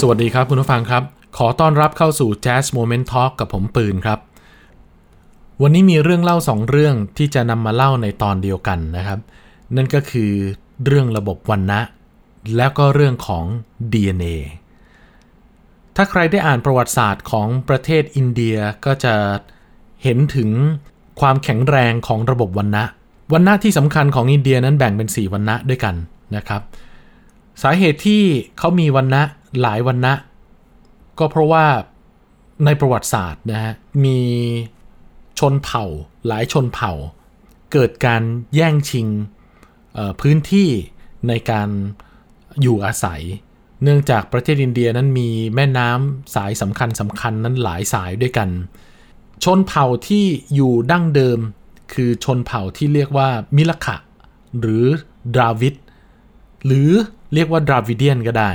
สวัสดีครับคุณผู้ฟังครับ ขอต้อนรับเข้าสู่ Jazz Moment Talk กับผมปืนครับ วันนี้มีเรื่องเล่าสองเรื่องที่จะนำมาเล่าในตอนเดียวกันนะครับ นั่นก็คือเรื่องระบบวันนะแล้วก็เรื่องของ DNA ถ้าใครได้อ่านประวัติศาสตร์ของประเทศอินเดียก็จะเห็นถึงความแข็งแรงของระบบวันนะวันนะที่สำคัญของอินเดียนั้นแบ่งเป็น 4 วันนะด้วยกันนะครับ สาเหตุที่เขามีวันนะ หลายวันนะก็เพราะว่าในประวัติศาสตร์นะฮะมีชนเผ่าหลายชนเผ่า เกิดการแย่งชิงพื้นที่ในการอยู่อาศัย เนื่องจากประเทศอินเดียนั้นมีแม่น้ำสายสำคัญสำคัญนั้นหลายสายด้วยกัน ชนเผ่าที่อยู่ดั้งเดิมคือชนเผ่าที่เรียกว่ามิลขะ หรือดราวิดหรือเรียกว่าดราวิเดียนก็ได้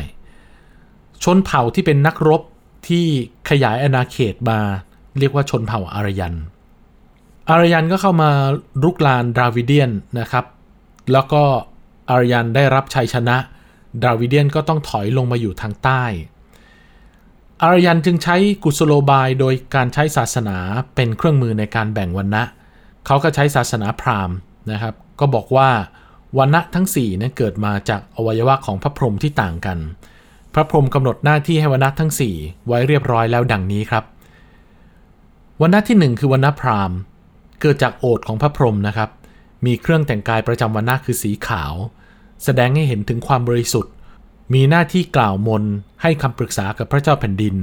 ชนเผ่าที่เป็นนักรบที่ขยายอาณาเขตมา เรียกว่าชนเผ่าอารยัน อารยันก็เข้ามารุกรานดราวิเดียนนะครับ แล้วก็อารยันได้รับชัยชนะ ดราวิเดียนก็ต้องถอยลงมาอยู่ทางใต้ อารยันจึงใช้กุศโลบายโดยการใช้ศาสนาเป็นเครื่องมือในการแบ่งวันนะเขาก็ใช้ศาสนาพราหมณ์นะครับ ก็บอกว่าวันณะทั้ง4นั้นเกิดมาจากอวัยวะของพระพรหมที่ต่างกัน พระพรหมกำหนดหน้าที่ให้วันณะทั้ง 4 ไว้เรียบร้อยแล้วดังนี้ครับวันณะที่ 1 คือวันณะพราหมณ์ เกิดจากโอทของพระพรหมนะครับ มีเครื่องแต่งกายประจำวันณะคือสีขาว แสดงให้เห็นถึงความบริสุทธิ์ มีหน้าที่กล่าวมนให้คำปรึกษากับพระเจ้าแผ่นดิน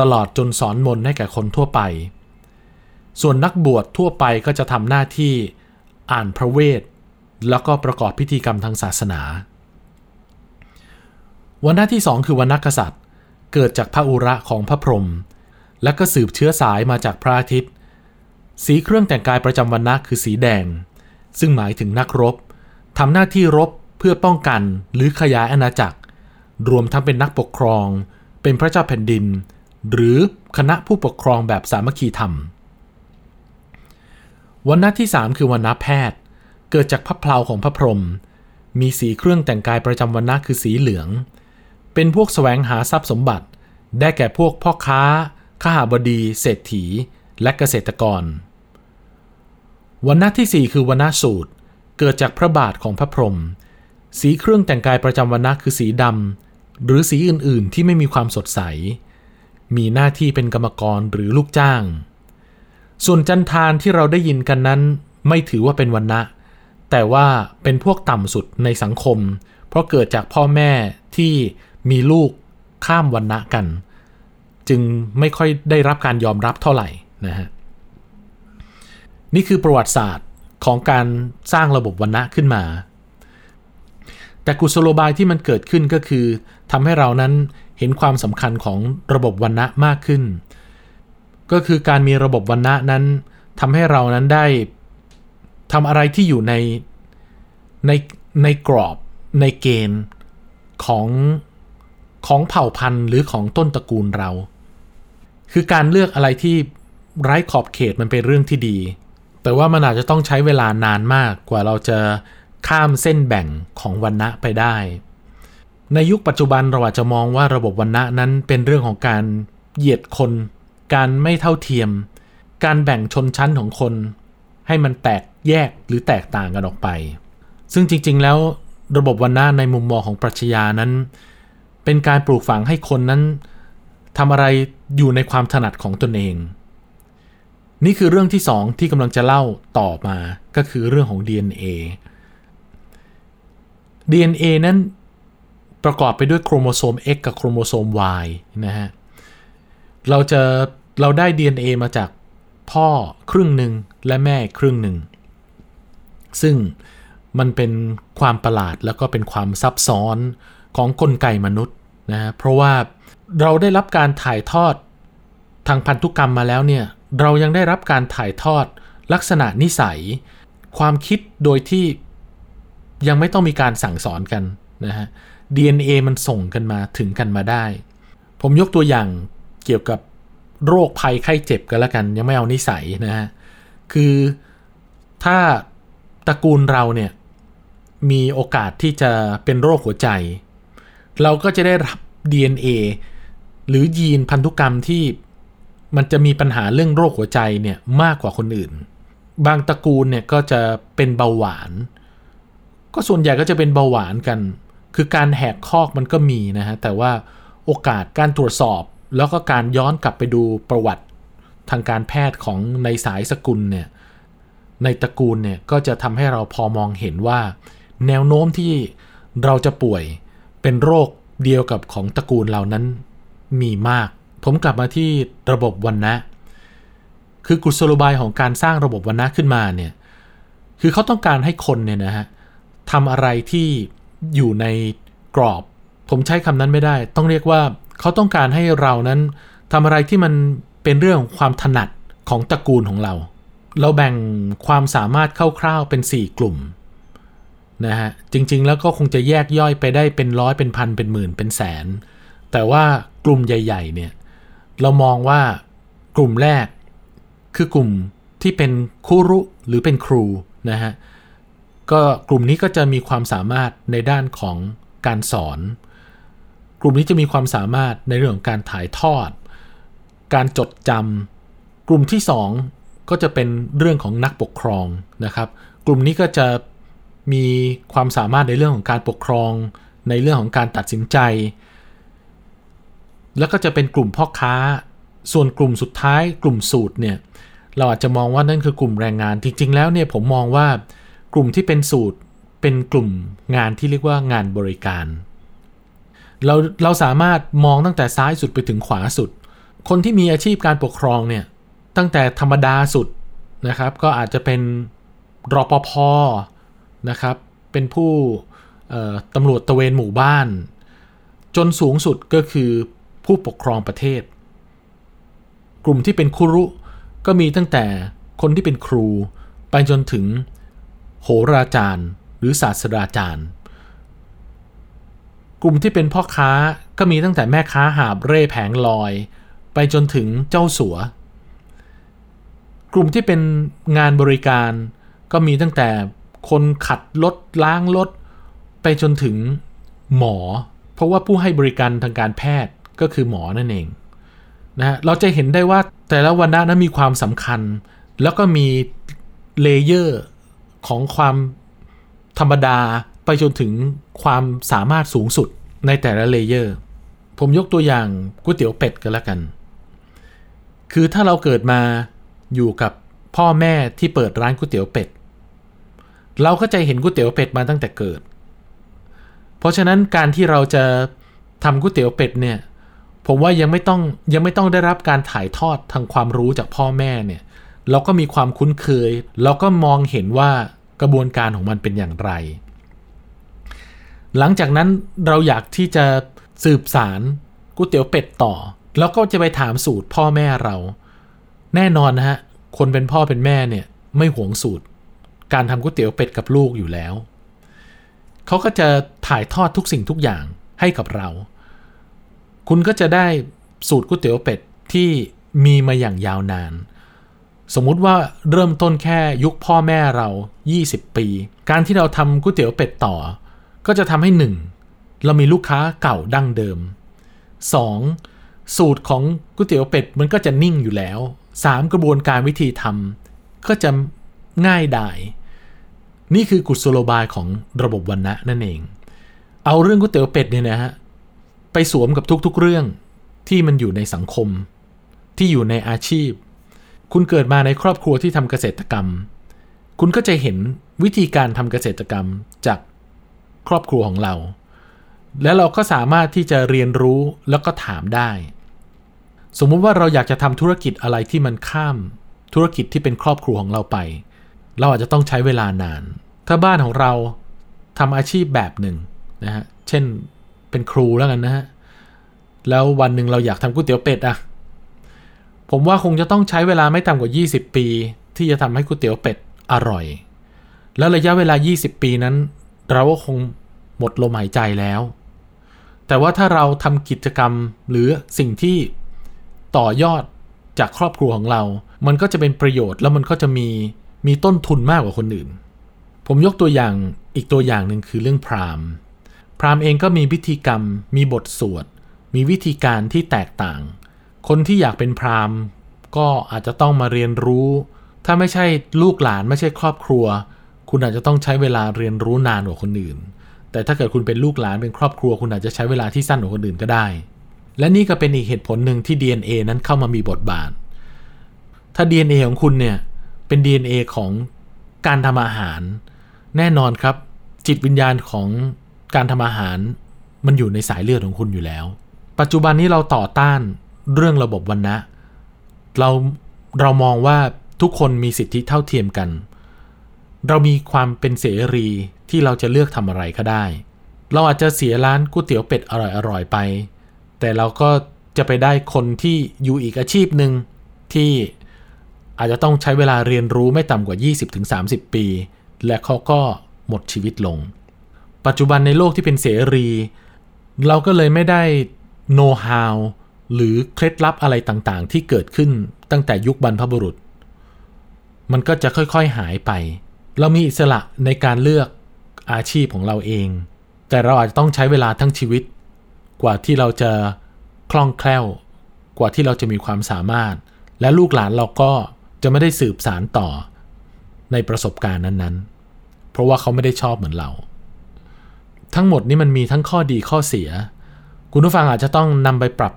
ตลอดจนสอนมนให้แก่คนทั่วไป ส่วนนักบวชทั่วไปก็จะทำหน้าที่อ่านพระเวท แล้วก็ประกอบพิธีกรรมทางศาสนา วันหน้าที่สองคือวันนักษัตริย์ เกิดจากพระอุระของพระพรหมและก็สืบเชื้อสายมาจากพระอาทิตย์ สีเครื่องแต่งกายประจำวันนะคือสีแดง ซึ่งหมายถึงนักรบทำหน้าที่รบเพื่อป้องกันหรือขยายอาณาจักร รวมทั้งเป็นนักปกครอง เป็นพระเจ้าแผ่นดิน หรือคณะผู้ปกครองแบบสามัคคีธรรมวันณะที่ 3 คือวันณะแพทย์ เกิดจากพระเพลาของพระพรหมมีสีเครื่องแต่งกายประจำวันณะคือสีเหลือง เป็นพวกแสวงหาทรัพย์สมบัติ ได้แก่พวกพ่อค้าข้าบดี เศรษฐี และเกษตรกร วันณะที่ 4 คือวันณะสูตร เกิดจากพระบาทของพระพรหมสีเครื่องแต่งกายประจำวันณะคือสีดำหรือสีอื่นๆ ที่ไม่มีความสดใส มีหน้าที่เป็นกรรมกรหรือลูกจ้าง ส่วนจันทานที่เราได้ยินกันนั้นไม่ถือว่าเป็นวันนะแต่ว่าเป็นพวกต่ำสุดในสังคม เพราะเกิดจากพ่อแม่ที่ มีลูกข้ามวันนะกัน จึงไม่ค่อยได้รับการยอมรับเท่าไหร่นะฮะนี่คือประวัติศาสตร์ของการสร้างระบบวันนะขึ้นมา แต่กุศโลบายที่มันเกิดขึ้นก็คือทำให้เรานั้นเห็นความสำคัญของระบบวันนะมากขึ้น ก็คือการมีระบบวันณะนั้นทำให้เรานั้นได้ทำอะไรที่อยู่ในในในกรอบในเกณฑ์ของ ของเผ่าพันธุ์หรือของต้นตระกูลเรา คือการเลือกอะไรที่ไร้ขอบเขตมันเป็นเรื่องที่ดี แต่ว่ามันอาจจะต้องใช้เวลานานมากกว่าเราจะข้ามเส้นแบ่งของวันณะไปได้ ในยุคปัจจุบันเราอาจจะมองว่าระบบวันณะนั้นเป็นเรื่องของการเหยียดคน การไม่เท่าเทียม การแบ่งชนชั้นของคน ให้มันแตกแยกหรือแตกต่างกันออกไป ซึ่งจริงๆแล้วระบบวันณะในมุมมองของปรัชญานั้น เป็นการปลูกฝังให้คนนั้นทำอะไรอยู่ในความถนัดของตนเอง นี่คือเรื่องที่สองที่กำลังจะเล่าต่อมาก็คือเรื่องของ DNA DNA นั้นประกอบไปด้วยโครโมโซม X กับโครโมโซม Y นะฮะ เราจะเราได้ DNA มาจากพ่อครึ่งหนึ่งและแม่ครึ่งหนึ่ง ซึ่งมันเป็นความประหลาดแล้วก็เป็นความซับซ้อนของกลไกมนุษย์ นะเพราะว่าเราได้รับการถ่ายทอดทางพันธุกรรมมาแล้วเนี่ยเรายังได้รับการถ่ายทอดลักษณะนิสัย ความคิดโดยที่ยังไม่ต้องมีการสั่งสอนกันนะฮะ DNA มันส่งกันมาถึงกันมาได้ ผมยกตัวอย่างเกี่ยวกับโรคภัยไข้เจ็บกันแล้วกัน ยังไม่เอานิสัยนะฮะ คือถ้าตระกูลเราเนี่ยมีโอกาสที่จะเป็นโรคหัวใจ เราก็จะได้รับ DNA หรือยีนพันธุกรรมที่มันจะมีปัญหาเรื่องโรคหัวใจเนี่ยมากกว่าคนอื่น บางตระกูลเนี่ยก็จะเป็นเบาหวาน ก็ส่วนใหญ่ก็จะเป็นเบาหวานกัน คือการแหกคอกมันก็มีนะฮะ แต่ว่าโอกาสการตรวจสอบ แล้วก็การย้อนกลับไปดูประวัติทางการแพทย์ของในสายสกุลเนี่ย ในตระกูลเนี่ยก็จะทำให้เราพอมองเห็นว่า แนวโน้มที่เราจะป่วย เป็นโรคเดียวกับของตระกูลเรานั้นมีมาก ผมกลับมาที่ระบบวันนะ คือกุศโลบายของการสร้างระบบวันนะขึ้นมาเนี่ยคือเขาต้องการให้คนเนี่ยนะฮะทำอะไรที่อยู่ในกรอบ ผมใช้คำนั้นไม่ได้ ต้องเรียกว่าเขาต้องการให้เรานั้นทำอะไรที่มันเป็นเรื่องของความถนัดของตระกูลของเรา เราแบ่งความสามารถคร่าวๆเป็น 4 กลุ่ม นะฮะจริง ๆ แล้วก็คงจะแยกย่อยไปได้เป็นร้อยเป็นพันเป็นหมื่นเป็นแสน แต่ว่ากลุ่มใหญ่ ๆ เนี่ยเรามองว่ากลุ่มแรกคือกลุ่มที่เป็นครูรุหรือเป็นครูนะฮะก็กลุ่มนี้ก็จะมีความสามารถในด้านของการสอน กลุ่มนี้จะมีความสามารถในเรื่องของการถ่ายทอด การจดจำกลุ่มที่ 2 ก็จะเป็นเรื่องของนักปกครองนะครับ กลุ่มนี้ก็จะ มีความสามารถในเรื่องของการปกครอง ในเรื่องของการตัดสินใจ แล้วก็จะเป็นกลุ่มพ่อค้า ส่วนกลุ่มสุดท้าย กลุ่มสูตรเนี่ยเราอาจจะมองว่านั่นคือกลุ่มแรงงานจริง ๆ แล้วเนี่ยผมมองว่ากลุ่มที่เป็นสูตรเป็นกลุ่มงานที่เรียกว่างานบริการ เราเราสามารถมองตั้งแต่ซ้ายสุดไปถึงขวาสุด คนที่มีอาชีพการปกครองเนี่ยตั้งแต่ธรรมดาสุดนะครับ ก็อาจจะเป็นรปภ นะครับ เป็นผู้ตำรวจตะเวนหมู่บ้าน จนสูงสุดก็คือผู้ปกครองประเทศ กลุ่มที่เป็นครุก็มีตั้งแต่คนที่เป็นครู ไปจนถึงโหราจารย์ หรือศาสตราจารย์ กลุ่มที่เป็นพ่อค้าก็มีตั้งแต่แม่ค้าหาบเร่แผงลอย ไปจนถึงเจ้าสัว กลุ่มที่เป็นงานบริการก็มีตั้งแต่ คนขัดรถล้างรถไปจนถึงหมอ เพราะว่าผู้ให้บริการทางการแพทย์ก็คือหมอนั่นเองนะฮะเราจะเห็นได้ว่าแต่ละวันนั้นมีความสำคัญ แล้วก็มีเลเยอร์ของความธรรมดาไปจนถึงความสามารถสูงสุดในแต่ละ layer ผมยกตัวอย่างก๋วยเตี๋ยวเป็ดก็แล้วกัน คือถ้าเราเกิดมาอยู่กับพ่อแม่ที่เปิดร้านก๋วยเตี๋ยวเป็ด เราก็จะเห็นก๋วยเตี๋ยวเป็ดมาตั้งแต่เกิด เพราะฉะนั้นการที่เราจะทำก๋วยเตี๋ยวเป็ดเนี่ยผมว่ายังไม่ต้องยังไม่ต้องได้รับการถ่ายทอดทางความรู้จากพ่อแม่เนี่ยเราก็มีความคุ้นเคย เราก็มองเห็นว่ากระบวนการของมันเป็นอย่างไร หลังจากนั้นเราอยากที่จะสืบสารก๋วยเตี๋ยวเป็ดต่อ แล้วก็จะไปถามสูตรพ่อแม่เรา แน่นอนนะฮะคนเป็นพ่อเป็นแม่เนี่ยไม่หวงสูตร การทำก๋วยเตี๋ยวเป็ดกับลูกอยู่แล้ว เขาก็จะถ่ายทอดทุกสิ่งทุกอย่างให้กับเรา คุณก็จะได้สูตรก๋วยเตี๋ยวเป็ดที่มีมาอย่างยาวนาน สมมุติว่าเริ่มต้นแค่ยุคพ่อแม่เรา 20 ปี การที่เราทำก๋วยเตี๋ยวเป็ดต่อ ก็จะทำให้ 1. เรามีลูกค้าเก่าดั้งเดิม 2. สูตรของก๋วยเตี๋ยวเป็ดมันก็จะนิ่งอยู่แล้ว 3. กระบวนการวิธีทำก็จะง่ายดาย นี่คือกุศโลบายของระบบวันนะนั่นเอง เอาเรื่องก๋วยเตี๋ยวเป็ดเนี่ยนะฮะไปสวมกับทุกๆเรื่องที่มันอยู่ในสังคม ที่อยู่ในอาชีพ คุณเกิดมาในครอบครัวที่ทำเกษตรกรรม คุณก็จะเห็นวิธีการทำเกษตรกรรมจากครอบครัวของเรา แล้วเราก็สามารถที่จะเรียนรู้แล้วก็ถามได้ สมมุติว่าเราอยากจะทำธุรกิจอะไรที่มันข้าม ธุรกิจที่เป็นครอบครัวของเราไป เราอาจจะต้องใช้เวลานาน ถ้าบ้านของเราทำอาชีพแบบหนึ่งนะฮะ เช่นเป็นครูแล้วกันนะฮะ แล้ววันหนึ่งเราอยากทำก๋วยเตี๋ยวเป็ดอะผมว่าคงจะต้องใช้เวลาไม่ต่ำกว่า 20 ปี ที่จะทำให้ก๋วยเตี๋ยวเป็ดอร่อย แล้วระยะเวลา 20 ปีนั้น เราก็คงหมดลมหายใจแล้ว แต่ว่าถ้าเราทำกิจกรรมหรือสิ่งที่ต่อยอดจากครอบครัวของเรา มันก็จะเป็นประโยชน์แล้วมันก็จะมี มีต้นทุนมากกว่าคนอื่น ผมยกตัวอย่างอีกตัวอย่างหนึ่งคือเรื่องพราหมณ์ พราหมณ์เองก็มีพิธีกรรม มีบทสวด มีวิธีการที่แตกต่าง คนที่อยากเป็นพราหมณ์ ก็อาจจะต้องมาเรียนรู้ ถ้าไม่ใช่ลูกหลานไม่ใช่ครอบครัว คุณอาจจะต้องใช้เวลาเรียนรู้นานกว่าคนอื่น แต่ถ้าเกิดคุณเป็นลูกหลานเป็นครอบครัว คุณอาจจะใช้เวลาที่สั้นกว่าคนอื่นก็ได้ และนี่ก็เป็นอีกเหตุผลหนึ่งที่ DNA นั้นเข้ามามีบทบาท ถ้า DNA ของคุณเนี่ย เป็น DNA ของการทำอาหาร แน่นอนครับ จิตวิญญาณของการทำอาหาร มันอยู่ในสายเลือดของคุณอยู่แล้ว ปัจจุบันนี้เราต่อต้านเรื่องระบบวันนะเราเรามองว่าทุกคนมีสิทธิเท่าเทียมกัน เรามีความเป็นเสรีที่เราจะเลือกทำอะไรก็ได้ เราอาจจะเสียร้านก๋วยเตี๋ยวเป็ดอร่อยๆไป แต่เราก็จะไปได้คนที่อยู่อีกอาชีพหนึ่งที่ อาจจะต้องใช้เวลาเรียนรู้ไม่ต่ำกว่า 20-30 ปี และเขาก็หมดชีวิตลง ปัจจุบันในโลกที่เป็นเสรี เราก็เลยไม่ได้โน้ตฮาวหรือเคล็ดลับอะไรต่างๆ ที่เกิดขึ้นตั้งแต่ยุคบรรพบุรุษ มันก็จะค่อยๆหายไป เรามีอิสระในการเลือกอาชีพของเราเอง แต่เราอาจจะต้องใช้เวลาทั้งชีวิต กว่าที่เราจะคล่องแคล่ว กว่าที่เราจะมีความสามารถ และลูกหลานเราก็ จะไม่ได้สืบสารต่อในประสบการณ์นั้นๆ เพราะว่าเขาไม่ได้ชอบเหมือนเรา ทั้งหมดนี้มันมีทั้งข้อดีข้อเสีย คุณผู้ฟังอาจจะต้องนำไปปรับ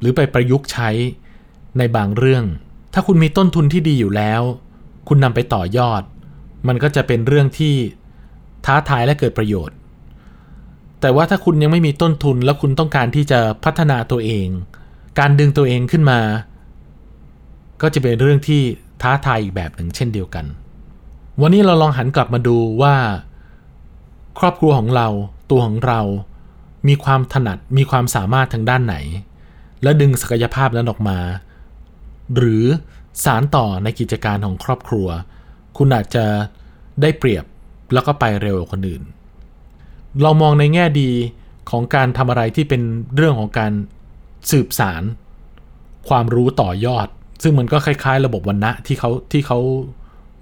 หรือไปประยุกต์ใช้ในบางเรื่อง ถ้าคุณมีต้นทุนที่ดีอยู่แล้ว คุณนำไปต่อยอด มันก็จะเป็นเรื่องที่ท้าทายและเกิดประโยชน์ แต่ว่าถ้าคุณยังไม่มีต้นทุนแล้วคุณต้องการที่จะพัฒนาตัวเอง การดึงตัวเองขึ้นมา ก็จะเป็นเรื่องที่ ท้าทายอีกแบบหนึ่งเช่นเดียวกัน วันนี้เราลองหันกลับมาดูว่า ครอบครัวของเราตัวของเรา มีความถนัดมีความสามารถทางด้านไหน และดึงศักยภาพนั้นออกมา หรือสารต่อในกิจการของครอบครัว คุณอาจจะได้เปรียบแล้วก็ไปเร็วกว่าคนอื่น เรามองในแง่ดีของการทำอะไรที่เป็นเรื่องของการสืบสาร ความรู้ต่อยอด ซึ่งมันก็คล้ายๆ ระบบวันณะที่เขาที่เขา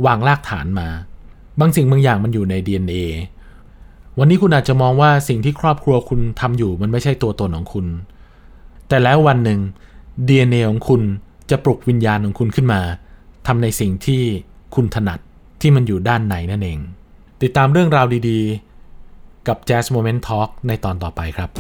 วางรากฐานมา บางสิ่งบางอย่างมันอยู่ใน DNA วันนี้คุณอาจจะมองว่าสิ่งที่ครอบครัวคุณทำอยู่มันไม่ใช่ตัวตนของคุณ แต่แล้ววันหนึ่ง DNA ของคุณจะปลุกวิญญาณของคุณขึ้นมาทำในสิ่งที่คุณถนัดที่มันอยู่ด้านในนั่นเอง ติดตามเรื่องราวดีๆ กับ Jazz Moment Talk ในตอนต่อไปครับ